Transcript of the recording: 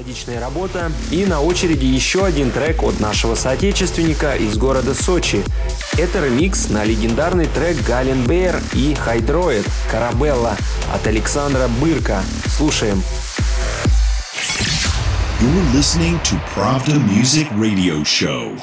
Мелодичная работа. И на очереди еще один трек от нашего соотечественника из города Сочи. Это ремикс на легендарный трек Гален Бейер и Хайдроид «Карабелла» от Александра Бырка. Слушаем. You're listening to Pravda Music Radio Show.